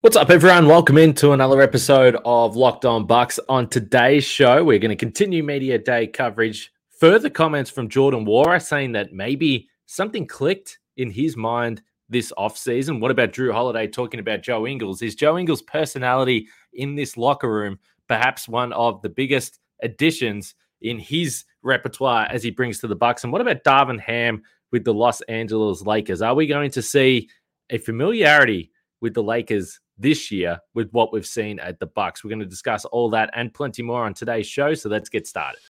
What's up, everyone? Welcome into another episode of Locked On Bucks. On today's show, we're going to continue media day coverage. Further comments from Jordan Nwora saying that maybe something clicked in his mind this offseason. What about Jrue Holiday talking about Joe Ingles? Is Joe Ingles' personality in this locker room perhaps one of the biggest additions in his repertoire as he brings to the Bucks? And what about Darvin Ham with the Los Angeles Lakers? Are we going to see a familiarity with the Lakers this year with what we've seen at the Bucks. We're going to discuss all that and plenty more on today's show. So let's get started.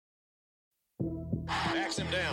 Him down.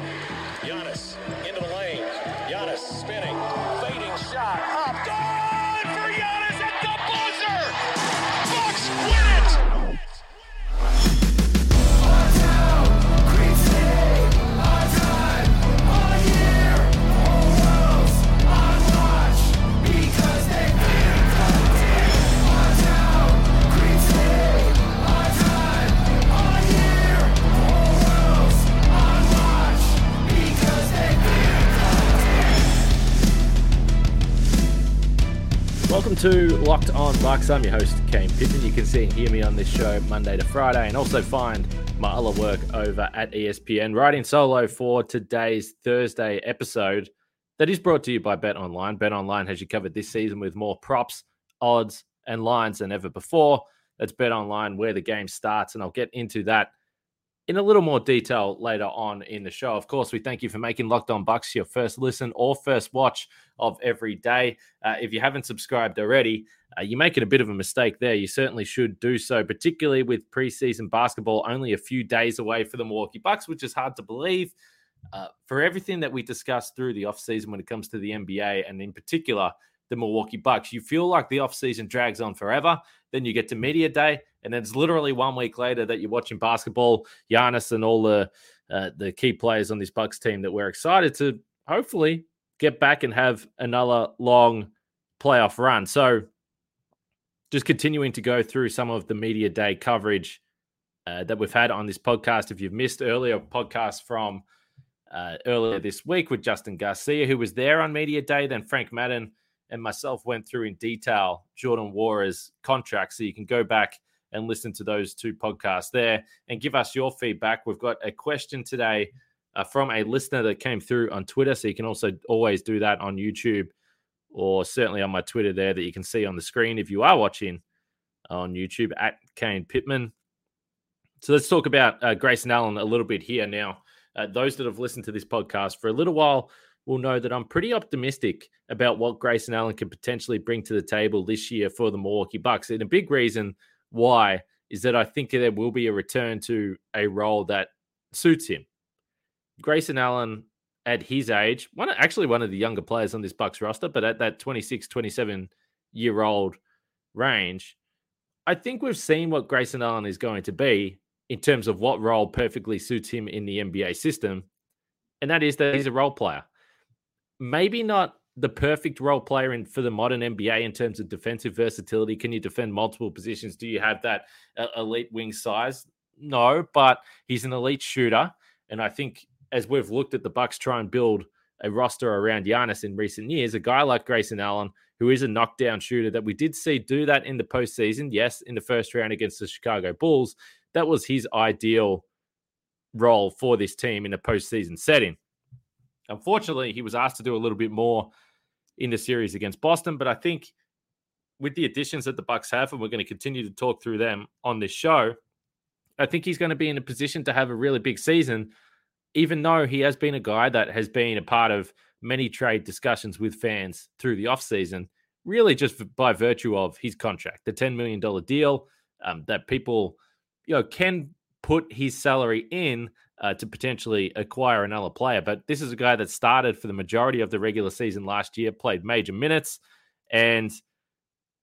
To Locked On Bucks. I'm your host, Kane Pittman. You can see and hear me on this show Monday to Friday, and also find my other work over at ESPN. Writing solo for today's Thursday episode that is brought to you by Bet Online. Bet Online has you covered this season with more props, odds, and lines than ever before. That's Bet Online, where the game starts, and I'll get into that in a little more detail later on in the show. Of course, we thank you for making Locked On Bucks your first listen or first watch of every day. Uh, if you haven't subscribed already, uh, you're making a bit of a mistake there. You certainly should do so, particularly with preseason basketball only a few days away for the Milwaukee Bucks, which is hard to believe. Uh, for everything that we discussed through the offseason when it comes to the NBA and in particular the Milwaukee Bucks, you feel like the offseason drags on forever. Then you get to media day, and then it's literally one week later that you're watching basketball, Giannis and all the uh, the key players on this Bucks team that we're excited to hopefully get back and have another long playoff run. So, just continuing to go through some of the media day coverage uh, that we've had on this podcast. If you've missed earlier podcasts from uh, earlier this week with Justin Garcia, who was there on media day, then Frank Madden and myself went through in detail Jordan Nwora's contract. So you can go back and listen to those two podcasts there and give us your feedback. We've got a question today uh, from a listener that came through on Twitter. So you can also always do that on YouTube or certainly on my Twitter there that you can see on the screen if you are watching on YouTube at Kane Pittman. So let's talk about uh, Grayson Allen a little bit here now. Uh, those that have listened to this podcast for a little while will know that I'm pretty optimistic about what Grayson Allen can potentially bring to the table this year for the Milwaukee Bucks. And a big reason why is that I think there will be a return to a role that suits him. Grayson Allen at his age, one actually one of the younger players on this Bucks roster, but at that 26, 27 year old range, I think we've seen what Grayson Allen is going to be in terms of what role perfectly suits him in the NBA system. And that is that he's a role player. Maybe not the perfect role player in for the modern NBA in terms of defensive versatility. Can you defend multiple positions? Do you have that uh, elite wing size? No, but he's an elite shooter, and I think as we've looked at the Bucks try and build a roster around Giannis in recent years, a guy like Grayson Allen, who is a knockdown shooter that we did see do that in the postseason. Yes, in the first round against the Chicago Bulls, that was his ideal role for this team in a postseason setting. Unfortunately, he was asked to do a little bit more in the series against Boston, but I think with the additions that the Bucks have, and we're going to continue to talk through them on this show, I think he's going to be in a position to have a really big season, even though he has been a guy that has been a part of many trade discussions with fans through the offseason, really just by virtue of his contract, the $10 million deal um, that people, you know, can put his salary in uh, to potentially acquire another player. But this is a guy that started for the majority of the regular season last year, played major minutes, and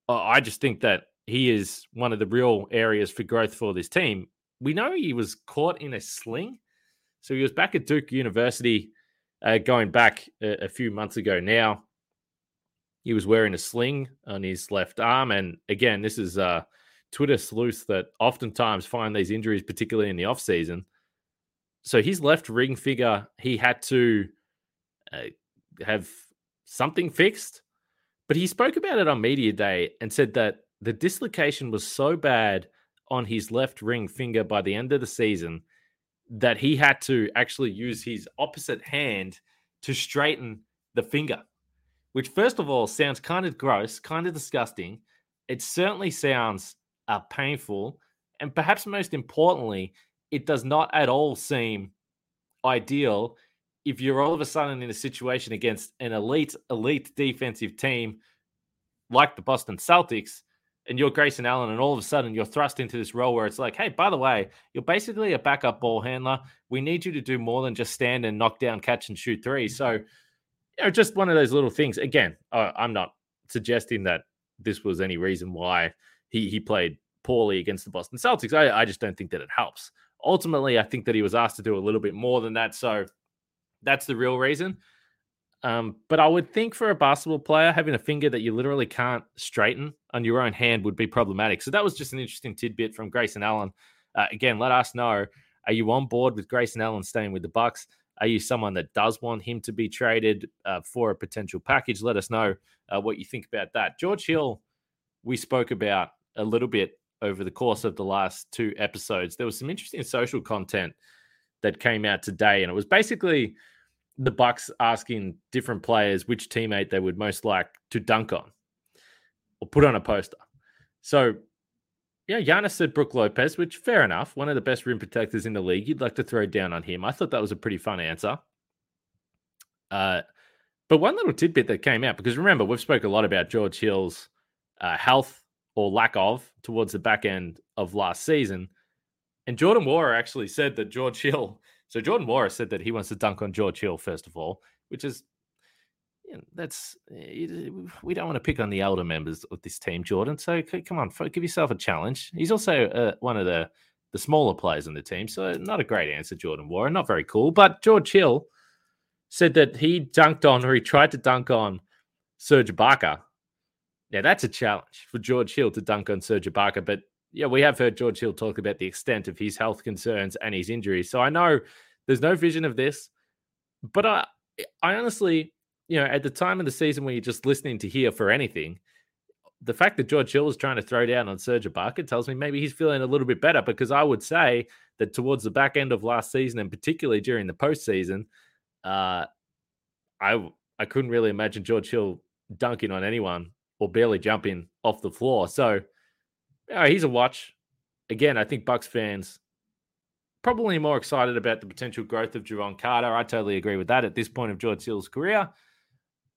uh, I just think that he is one of the real areas for growth for this team. We know he was caught in a sling, so he was back at Duke University, uh, going back a, a few months ago now. He was wearing a sling on his left arm, and again, this is uh, Twitter sleuths that oftentimes find these injuries, particularly in the off season. So his left ring figure, he had to uh, have something fixed. But he spoke about it on media day and said that the dislocation was so bad on his left ring finger by the end of the season that he had to actually use his opposite hand to straighten the finger, which, first of all, sounds kind of gross, kind of disgusting. It certainly sounds uh, painful. And perhaps most importantly, it does not at all seem ideal if you're all of a sudden in a situation against an elite, elite defensive team like the Boston Celtics, and you're Grayson Allen, and all of a sudden you're thrust into this role where it's like, hey, by the way, you're basically a backup ball handler. We need you to do more than just stand and knock down, catch, and shoot three. So, you know, just one of those little things. Again, uh, I'm not suggesting that this was any reason why he he played poorly against the Boston Celtics. I, I just don't think that it helps. Ultimately, I think that he was asked to do a little bit more than that. So that's the real reason. Um, but I would think for a basketball player, having a finger that you literally can't straighten on your own hand would be problematic. So that was just an interesting tidbit from Grayson Allen. Uh, again, let us know: Are you on board with Grayson Allen staying with the Bucks? Are you someone that does want him to be traded uh, for a potential package? Let us know uh, what you think about that. George Hill, we spoke about a little bit over the course of the last two episodes. There was some interesting social content that came out today, and it was basically the Bucks asking different players which teammate they would most like to dunk on or put on a poster. So, yeah, Giannis said Brook Lopez, which fair enough. One of the best rim protectors in the league. You'd like to throw down on him. I thought that was a pretty fun answer. Uh, but one little tidbit that came out because remember we've spoke a lot about George Hill's uh, health or lack of towards the back end of last season, and Jordan Nwora actually said that George Hill so Jordan Nwora said that he wants to dunk on George Hill first of all, which is you know, that's eh, we don't want to pick on the elder members of this team, Jordan. So come on, give yourself a challenge. He's also uh, one of the the smaller players in the team, so not a great answer, Jordan Nwora. Not very cool, but George Hill said that he dunked on or he tried to dunk on Serge Ibaka. Yeah, that's a challenge for George Hill to dunk on Serge Ibaka, but yeah, we have heard George Hill talk about the extent of his health concerns and his injuries. So I know there's no vision of this, but I, I honestly, you know, at the time of the season when you're just listening to hear for anything, the fact that George Hill is trying to throw down on Serge Ibaka tells me maybe he's feeling a little bit better because I would say that towards the back end of last season and particularly during the postseason, uh, I I couldn't really imagine George Hill dunking on anyone or barely jumping off the floor. So uh, he's a watch. Again, I think Bucks fans probably more excited about the potential growth of Jevon Carter. I totally agree with that at this point of George Hill's career.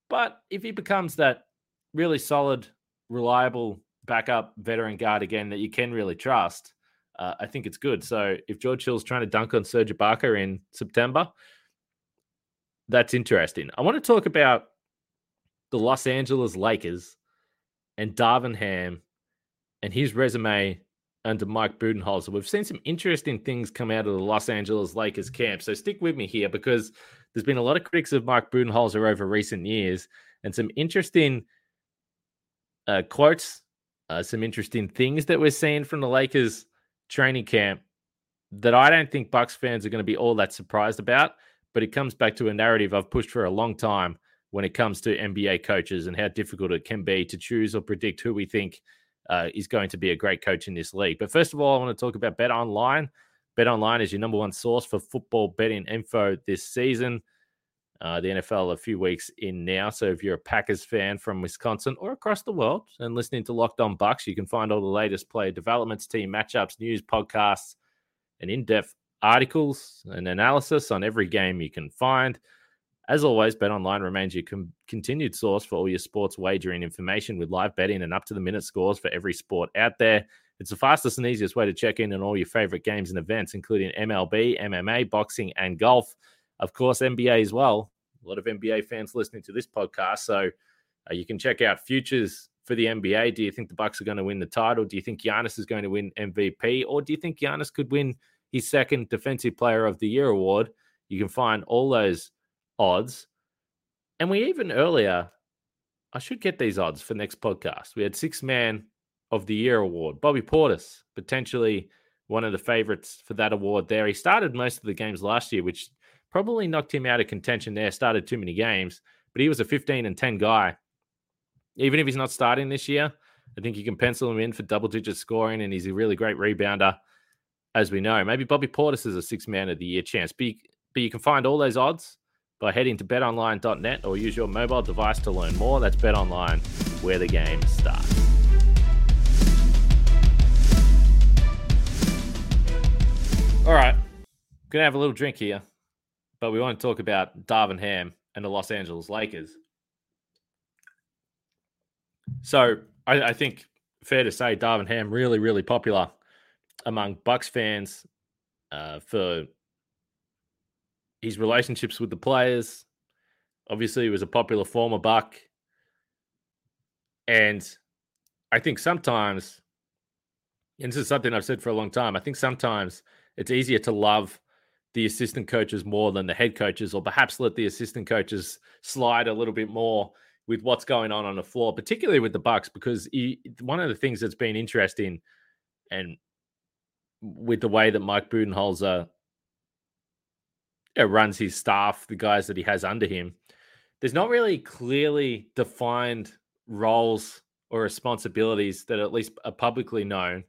But if he becomes that really solid, reliable backup veteran guard again that you can really trust, uh, I think it's good. So if George Hill's trying to dunk on Serge Ibaka in September, that's interesting. I want to talk about the Los Angeles Lakers and Darvin Ham and his resume under Mike Budenholzer. We've seen some interesting things come out of the Los Angeles Lakers camp. So stick with me here because there's been a lot of critics of Mike Budenholzer over recent years and some interesting uh, quotes, uh, some interesting things that we're seeing from the Lakers training camp that I don't think Bucks fans are going to be all that surprised about. But it comes back to a narrative I've pushed for a long time when it comes to NBA coaches and how difficult it can be to choose or predict who we think uh, is going to be a great coach in this league. But first of all, I want to talk about Bet Online. Bet Online is your number one source for football betting info this season. Uh, the NFL a few weeks in now. So if you're a Packers fan from Wisconsin or across the world and listening to Locked On Bucks, you can find all the latest player developments, team matchups, news, podcasts, and in-depth articles and analysis on every game you can find. As always, BetOnline remains your com- continued source for all your sports wagering information with live betting and up to the minute scores for every sport out there. It's the fastest and easiest way to check in on all your favorite games and events, including MLB, MMA, boxing, and golf. Of course, NBA as well. A lot of NBA fans listening to this podcast. So uh, you can check out futures for the NBA. Do you think the Bucks are going to win the title? Do you think Giannis is going to win MVP? Or do you think Giannis could win his second Defensive Player of the Year award? You can find all those odds. And we even earlier, I should get these odds for next podcast. We had six man of the year award. Bobby Portis, potentially one of the favorites for that award there. He started most of the games last year, which probably knocked him out of contention there. Started too many games, but he was a 15 and 10 guy even if he's not starting this year, I think you can pencil him in for double digit scoring, and he's a really great rebounder, as we know. Maybe Bobby Portis is a six man of the year chance, but you, but you can find all those odds by heading to betonline.net or use your mobile device to learn more. That's betonline, where the game starts. All right, gonna have a little drink here, but we want to talk about Darvin Ham and the Los Angeles Lakers. So I, I think fair to say Darvin Ham really, really popular among Bucks fans uh, for his relationships with the players. Obviously, he was a popular former Buck. And I think sometimes, and this is something I've said for a long time, I think sometimes it's easier to love the assistant coaches more than the head coaches, or perhaps let the assistant coaches slide a little bit more with what's going on on the floor, particularly with the Bucks, because he, one of the things that's been interesting, and with the way that Mike Budenholzer Uh, runs his staff, the guys that he has under him, there's not really clearly defined roles or responsibilities that at least are publicly known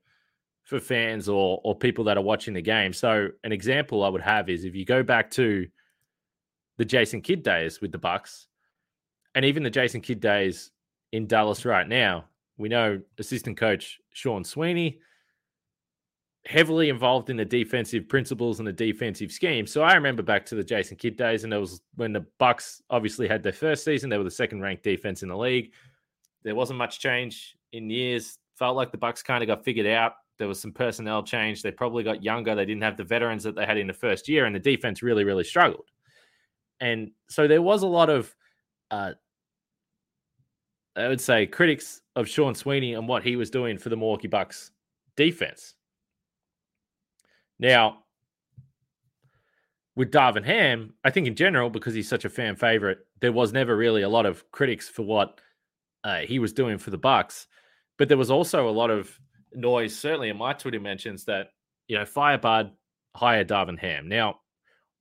for fans or or people that are watching the game. So an example I would have is if you go back to the Jason Kidd days with the Bucks, and even the Jason Kidd days in Dallas right now, we know assistant coach Sean Sweeney heavily involved in the defensive principles and the defensive scheme. So I remember back to the Jason Kidd days, and it was when the Bucks obviously had their first season. They were the second ranked defense in the league. There wasn't much change in years. Felt like the Bucks kind of got figured out. There was some personnel change. They probably got younger. They didn't have the veterans that they had in the first year, and the defense really, really struggled. And so there was a lot of, uh, I would say, critics of Sean Sweeney and what he was doing for the Milwaukee Bucks defense. Now, with Darvin Ham, I think in general, because he's such a fan favorite, there was never really a lot of critics for what uh, he was doing for the Bucks. But there was also a lot of noise, certainly in my Twitter mentions, that you know Firebud hired Darvin Ham. Now,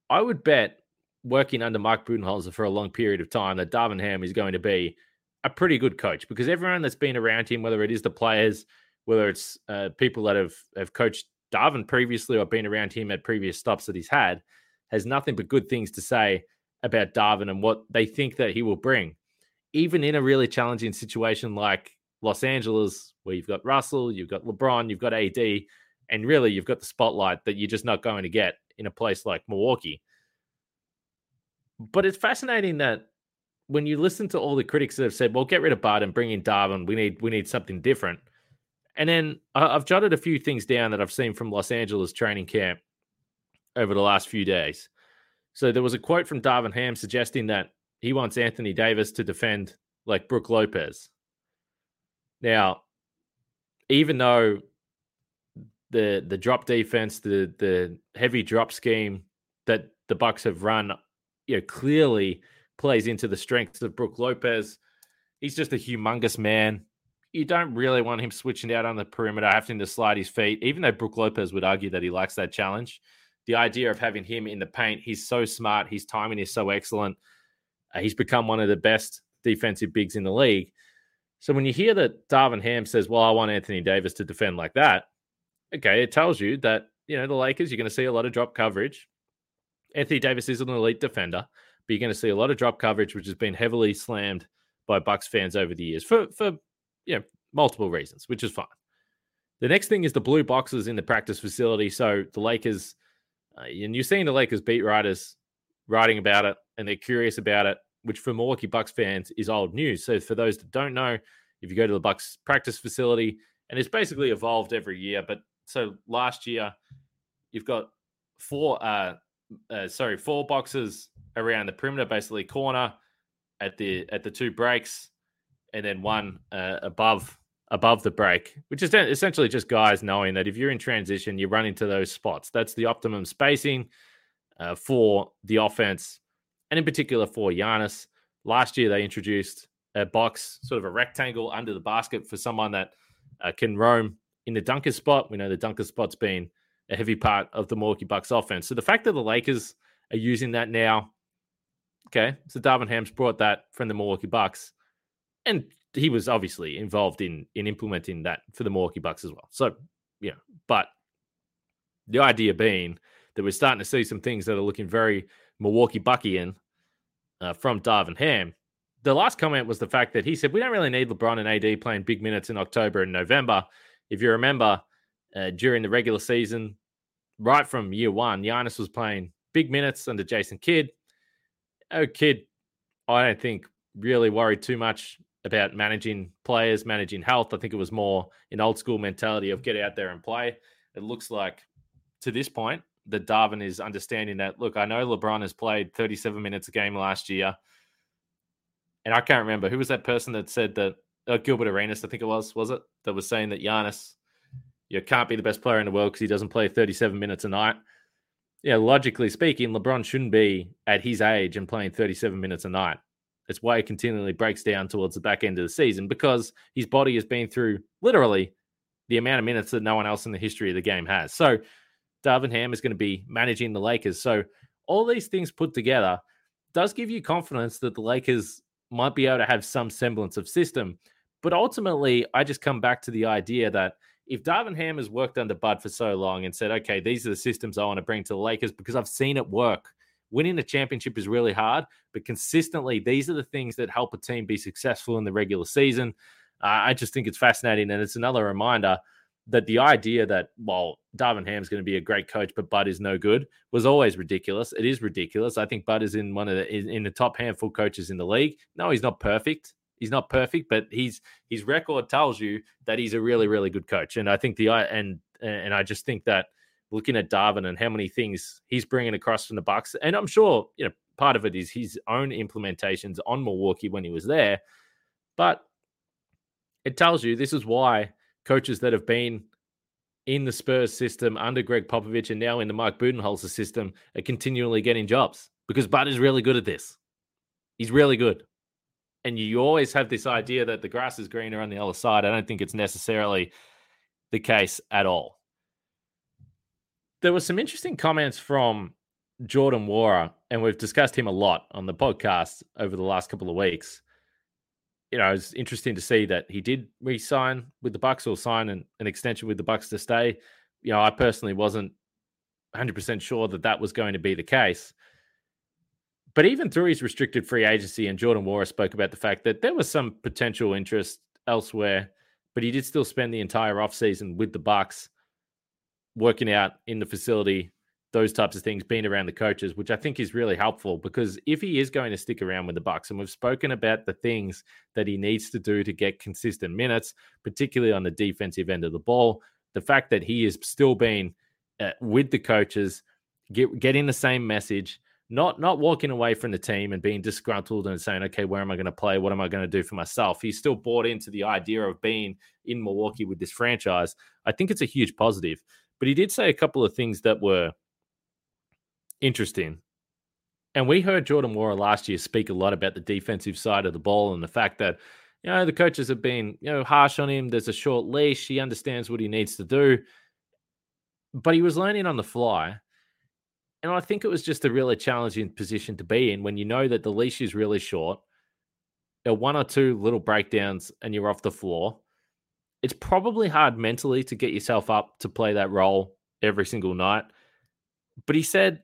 I would bet working under Mike Budenholzer for a long period of time that Darvin Ham is going to be a pretty good coach because everyone that's been around him, whether it is the players, whether it's uh, people that have have coached Darvin previously or been around him at previous stops that he's had, has nothing but good things to say about Darvin and what they think that he will bring. Even in a really challenging situation like Los Angeles, where you've got Russell, you've got LeBron, you've got AD, and really you've got the spotlight that you're just not going to get in a place like Milwaukee. But it's fascinating that when you listen to all the critics that have said, "Well, get rid of Bud and bring in Darvin. We need we need something different," And then uh, I've jotted a few things down that I've seen from Los Angeles training camp over the last few days. So there was a quote from Darvin Ham suggesting that he wants Anthony Davis to defend like Brook Lopez. Now, even though the the drop defense, the the heavy drop scheme that the Bucks have run, you know, clearly plays into the strengths of Brook Lopez. He's just a humongous man you don't really want him switching out on the perimeter, having to slide his feet, even though Brook Lopez would argue that he likes that challenge. The idea of having him in the paint, he's so smart, his timing is so excellent. Uh, he's become one of the best defensive bigs in the league. So when you hear that Darvin Ham says, Well, I want Anthony Davis to defend like that, okay, it tells you that, you know, the Lakers, you're going to see a lot of drop coverage. Anthony Davis is an elite defender, but you're going to see a lot of drop coverage, which has been heavily slammed by Bucks fans over the years for for you know, multiple reasons, which is fine. The next thing is the blue boxes in the practice facility. So the Lakers, uh, and you're seeing the Lakers beat writers writing about it, and they're curious about it, which for Milwaukee Bucks fans is old news. So for those that don't know, if you go to the Bucks practice facility, and it's basically evolved every year, but so last year you've got four, uh, uh sorry, four boxes around the perimeter, basically corner at the at the two breaks and then one uh, above above the break, which is essentially just guys knowing that if you're in transition, you run into those spots. That's the optimum spacing uh, for the offense, and in particular for Giannis. Last year, they introduced a box, sort of a rectangle under the basket for someone that uh, can roam in the dunker spot. We know the dunker spot's been a heavy part of the Milwaukee Bucks offense. So the fact that the Lakers are using that now, okay, so Darvin Ham's brought that from the Milwaukee Bucks and he was obviously involved in in implementing that for the Milwaukee Bucks as well. So, yeah, but the idea being that we're starting to see some things that are looking very Milwaukee Buckian uh, from Darvin Ham. The last comment was the fact that he said we don't really need LeBron and AD playing big minutes in October and November. If you remember, uh, during the regular season, right from year one, Giannis was playing big minutes under Jason Kidd. Oh, Kidd, I don't think really worried too much about managing players, managing health. I think it was more an old school mentality of get out there and play. It looks like to this point that Darvin is understanding that. Look, I know LeBron has played 37 minutes a game last year, and I can't remember who was that person that said that uh, Gilbert Arenas, I think it was, was it that was saying that Giannis, you can't be the best player in the world because he doesn't play 37 minutes a night. Yeah, logically speaking, LeBron shouldn't be at his age and playing 37 minutes a night. It's why he continually breaks down towards the back end of the season because his body has been through literally the amount of minutes that no one else in the history of the game has. So Darvin Ham is going to be managing the Lakers. So all these things put together does give you confidence that the Lakers might be able to have some semblance of system. But ultimately, I just come back to the idea that if Darvin Ham has worked under Bud for so long and said, okay, these are the systems I want to bring to the Lakers because I've seen it work. Winning a championship is really hard, but consistently, these are the things that help a team be successful in the regular season. Uh, I just think it's fascinating. And it's another reminder that the idea that well Darvin Ham's going to be a great coach, but Bud is no good was always ridiculous. It is ridiculous. I think Bud is in one of the in the top handful coaches in the league. No, he's not perfect. He's not perfect, but he's his record tells you that he's a really really good coach. And I think the and and I just think that looking at Darvin and how many things he's bringing across from the Bucks, and I'm sure you know part of it is his own implementations on Milwaukee when he was there, but it tells you this is why coaches that have been in the Spurs system under Gregg Popovich and now in the Mike Budenholzer system are continually getting jobs because Bud is really good at this. He's really good. And you always have this idea that the grass is greener on the other side. I don't think it's necessarily the case at all. There were some interesting comments from Jordan Nwora, and we've discussed him a lot on the podcast over the last couple of weeks you know, it's interesting to see that he did re-sign with the Bucks or sign an, an extension with the Bucks to stay. You know, I personally wasn't 100% sure that that was going to be the case. But even through his restricted free agency, and Jordan Nwora spoke about the fact that there was some potential interest elsewhere, but he did still spend the entire offseason with the Bucks, working out in the facility, those types of things being around the coaches, which I think is really helpful because if he is going to stick around with the Bucks, and we've spoken about the things that he needs to do to get consistent minutes, particularly on the defensive end of the ball, the fact that he is still being uh, with the coaches, get, getting the same message, not not walking away from the team and being disgruntled and saying, okay, where am I going to play? What am I going to do for myself? He's still bought into the idea of being in Milwaukee with this franchise. I think it's a huge positive. But he did say a couple of things that were interesting. And we heard Jordan Nwora last year speak a lot about the defensive side of the ball and the fact that, you know, the coaches have been, you know, harsh on him. There's a short leash. He understands what he needs to do. But he was learning on the fly. And I think it was just a really challenging position to be in when you know that the leash is really short. One or two little breakdowns and you're off the floor. It's probably hard mentally to get yourself up to play that role every single night. But he said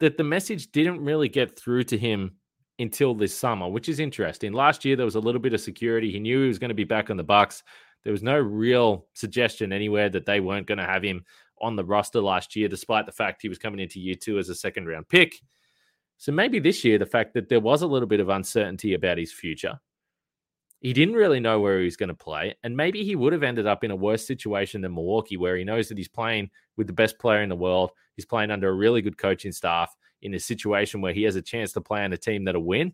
that the message didn't really get through to him until this summer, which is interesting. Last year there was a little bit of security. He knew he was going to be back on the Bucks. There was no real suggestion anywhere that they weren't going to have him on the roster last year, despite the fact he was coming into year two as a second round pick. So maybe this year, the fact that there was a little bit of uncertainty about his future, he didn't really know where he was going to play. And maybe he would have ended up in a worse situation than Milwaukee, where he knows that he's playing with the best player in the world. He's playing under a really good coaching staff in a situation where he has a chance to play on a team that'll win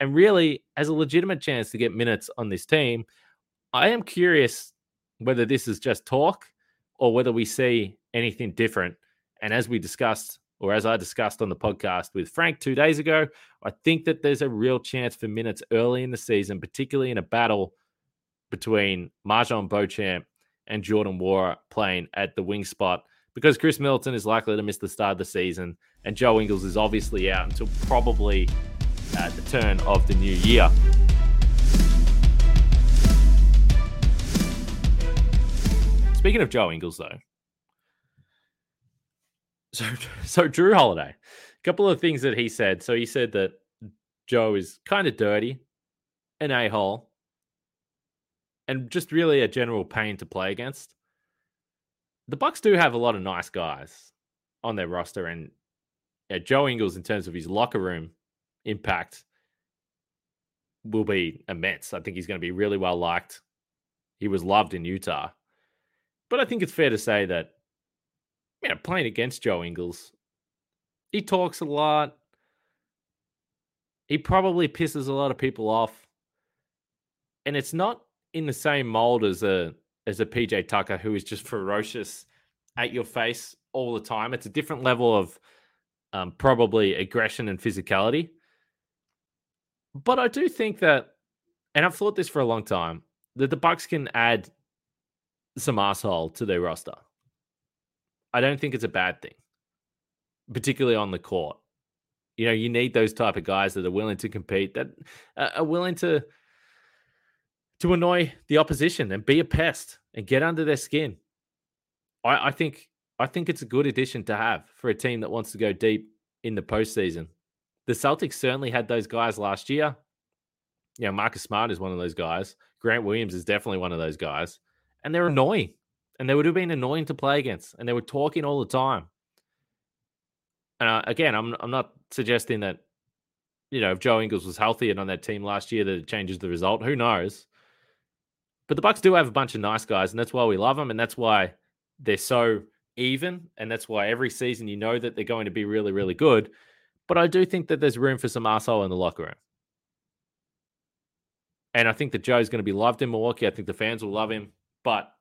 and really has a legitimate chance to get minutes on this team. I am curious whether this is just talk or whether we see anything different. And as we discussed, or as I discussed on the podcast with Frank two days ago, I think that there's a real chance for minutes early in the season, particularly in a battle between MarJon Beauchamp and Jordan Nwora playing at the wing spot because Khris Middleton is likely to miss the start of the season and Joe Ingles is obviously out until probably at the turn of the new year. Speaking of Joe Ingles, though, so so Jrue Holiday, a couple of things that he said. So he said that Joe is kind of dirty, an a hole, and just really a general pain to play against. The Bucks do have a lot of nice guys on their roster, and yeah, Joe Ingles, in terms of his locker room impact, will be immense. I think he's going to be really well liked. He was loved in Utah, but I think it's fair to say that know, playing against Joe Ingles, he talks a lot. He probably pisses a lot of people off. And it's not in the same mold as a as a PJ Tucker who is just ferocious at your face all the time. It's a different level of um, probably aggression and physicality. But I do think that, and I've thought this for a long time, that the Bucks can add some asshole to their roster. I don't think it's a bad thing, particularly on the court. You know, you need those type of guys that are willing to compete, that uh, are willing to to annoy the opposition and be a pest and get under their skin. I, I think I think it's a good addition to have for a team that wants to go deep in the postseason. The Celtics certainly had those guys last year. You know, Marcus Smart is one of those guys. Grant Williams is definitely one of those guys. And they're annoying. And they would have been annoying to play against. And they were talking all the time. And uh, again, I'm I'm not suggesting that, you know, if Joe Ingles was healthy and on that team last year that it changes the result. Who knows? But the Bucks do have a bunch of nice guys, and that's why we love them, and that's why they're so even, and that's why every season you know that they're going to be really, really good. But I do think that there's room for some asshole in the locker room. And I think that Joe's going to be loved in Milwaukee. I think the fans will love him. But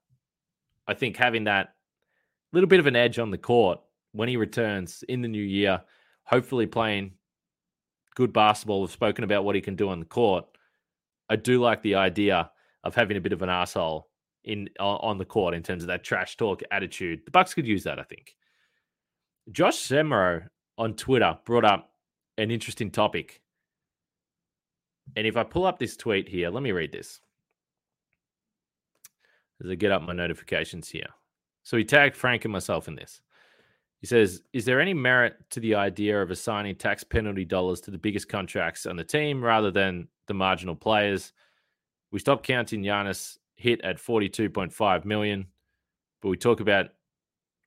I think having that little bit of an edge on the court when he returns in the new year, hopefully playing good basketball, we've spoken about what he can do on the court. I do like the idea of having a bit of an asshole in on the court in terms of that trash talk attitude. The Bucks could use that, I think. Josh Semro on Twitter brought up an interesting topic. And if I pull up this tweet here, let me read this. As I get up my notifications here. So he tagged Frank and myself in this. He says, Is there any merit to the idea of assigning tax penalty dollars to the biggest contracts on the team rather than the marginal players? We stopped counting Giannis hit at 42.5 million, but we talk about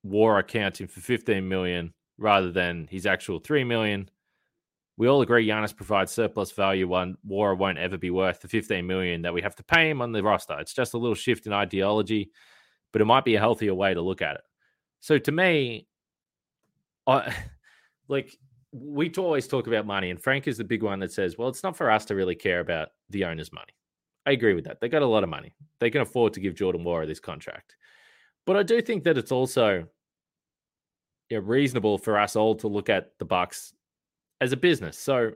Nwora accounting for 15 million rather than his actual 3 million. We all agree Giannis provides surplus value one Nwora won't ever be worth the 15 million that we have to pay him on the roster. It's just a little shift in ideology, but it might be a healthier way to look at it. So to me, I like we always talk about money, and Frank is the big one that says, well, it's not for us to really care about the owner's money. I agree with that. They got a lot of money. They can afford to give Jordan Nwora this contract. But I do think that it's also reasonable for us all to look at the Bucks as a business. So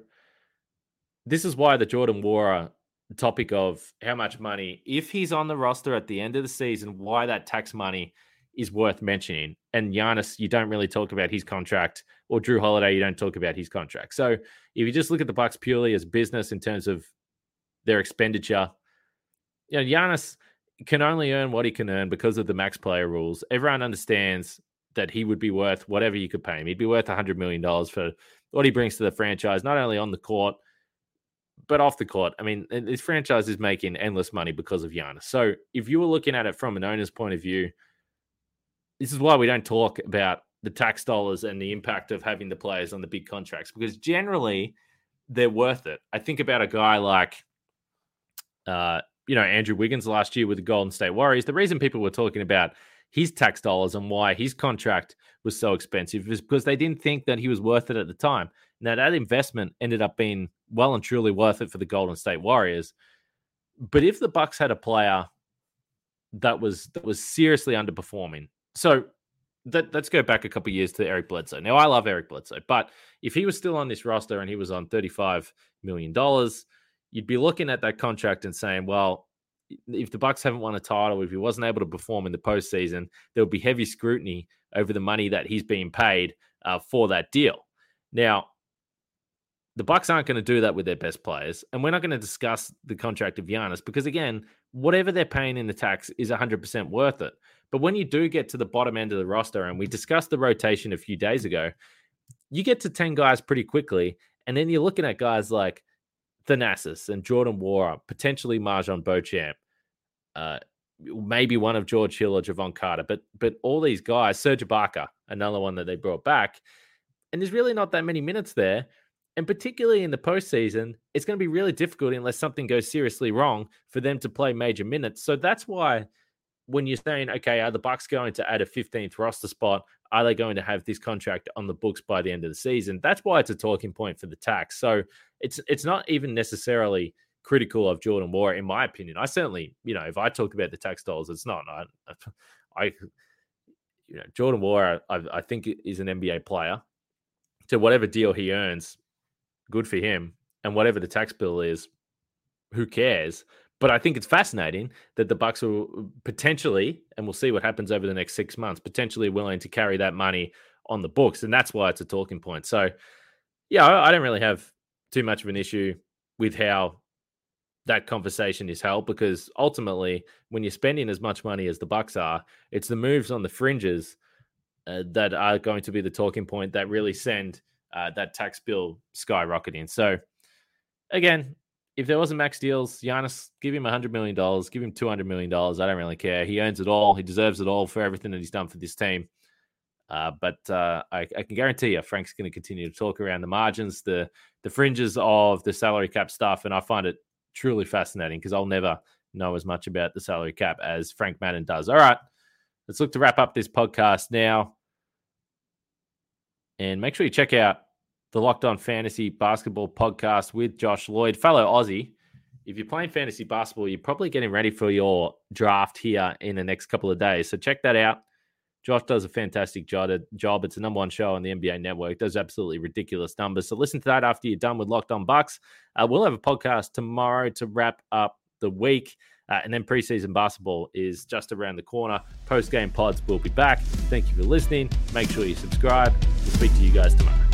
this is why the Jordan Nwora uh, topic of how much money, if he's on the roster at the end of the season, why that tax money is worth mentioning. And Giannis, you don't really talk about his contract, or Jrue Holiday, you don't talk about his contract. So if you just look at the Bucks purely as business in terms of their expenditure, you know, Giannis can only earn what he can earn because of the max player rules. Everyone understands that he would be worth whatever you could pay him. He'd be worth $100 million for what he brings to the franchise, not only on the court, but off the court. I mean, this franchise is making endless money because of Giannis. So if you were looking at it from an owner's point of view, this is why we don't talk about the tax dollars and the impact of having the players on the big contracts because generally they're worth it. I think about a guy like uh, you know, Andrew Wiggins last year with the Golden State Warriors, the reason people were talking about his tax dollars and why his contract was so expensive is because they didn't think that he was worth it at the time. Now, that investment ended up being well and truly worth it for the Golden State Warriors. But if the Bucks had a player that was that was seriously underperforming, so that, let's go back a couple years to Eric Bledsoe. Now, I love Eric Bledsoe, but if he was still on this roster and he was on $35 million, you'd be looking at that contract and saying, well, if the Bucks haven't won a title, if he wasn't able to perform in the postseason, there would be heavy scrutiny over the money that he's being paid uh, for that deal. Now, The Bucks aren't going to do that with their best players, and we're not going to discuss the contract of Giannis because again, whatever they're paying in the tax is 100% worth it. But when you do get to the bottom end of the roster, and we discussed the rotation a few days ago, you get to 10 guys pretty quickly. And then you're looking at guys like Thanasis and Jordan Nwora, potentially MarJon Beauchamp, uh, maybe one of George Hill or Jevon Carter, but but all these guys, Serge Ibaka, another one that they brought back, and there's really not that many minutes there. And particularly in the postseason, it's going to be really difficult unless something goes seriously wrong for them to play major minutes. So that's why when you're saying, okay, are the Bucks going to add a 15th roster spot? Are they going to have this contract on the books by the end of the season? That's why it's a talking point for the tax. So it's it's not even necessarily critical of Jordan Nwora, in my opinion. I certainly, you know, if I talk about the tax dollars, it's not. I, I you know, Jordan Nwora, I, I think is an NBA player. To whatever deal he earns, good for him. And whatever the tax bill is, who cares? But I think it's fascinating that the Bucks will potentially, and we'll see what happens over the next six months, potentially willing to carry that money on the books, and that's why it's a talking point. So, yeah, I don't really have too much of an issue with how that conversation is held because ultimately, when you're spending as much money as the Bucks are, it's the moves on the fringes uh, that are going to be the talking point that really send uh, that tax bill skyrocketing. So, again, if there wasn't max deals, Giannis, give him $100 million, give him $200 million. I don't really care. He earns it all. He deserves it all for everything that he's done for this team. Uh, but uh, I, I, can guarantee you, Frank's going to continue to talk around the margins, the the fringes of the salary cap stuff, and I find it truly fascinating because I'll never know as much about the salary cap as Frank Madden does. All right, let's look to wrap up this podcast now, and make sure you check out the Locked On Fantasy Basketball podcast with Josh Lloyd, fellow Aussie. If you're playing fantasy basketball, you're probably getting ready for your draft here in the next couple of days. So check that out. Josh does a fantastic job. It's a number one show on the NBA Network. Does absolutely ridiculous numbers. So listen to that after you're done with Locked On Bucks. Uh, we'll have a podcast tomorrow to wrap up the week. Uh, and then preseason basketball is just around the corner. Post game pods will be back. Thank you for listening. Make sure you subscribe. We'll speak to you guys tomorrow.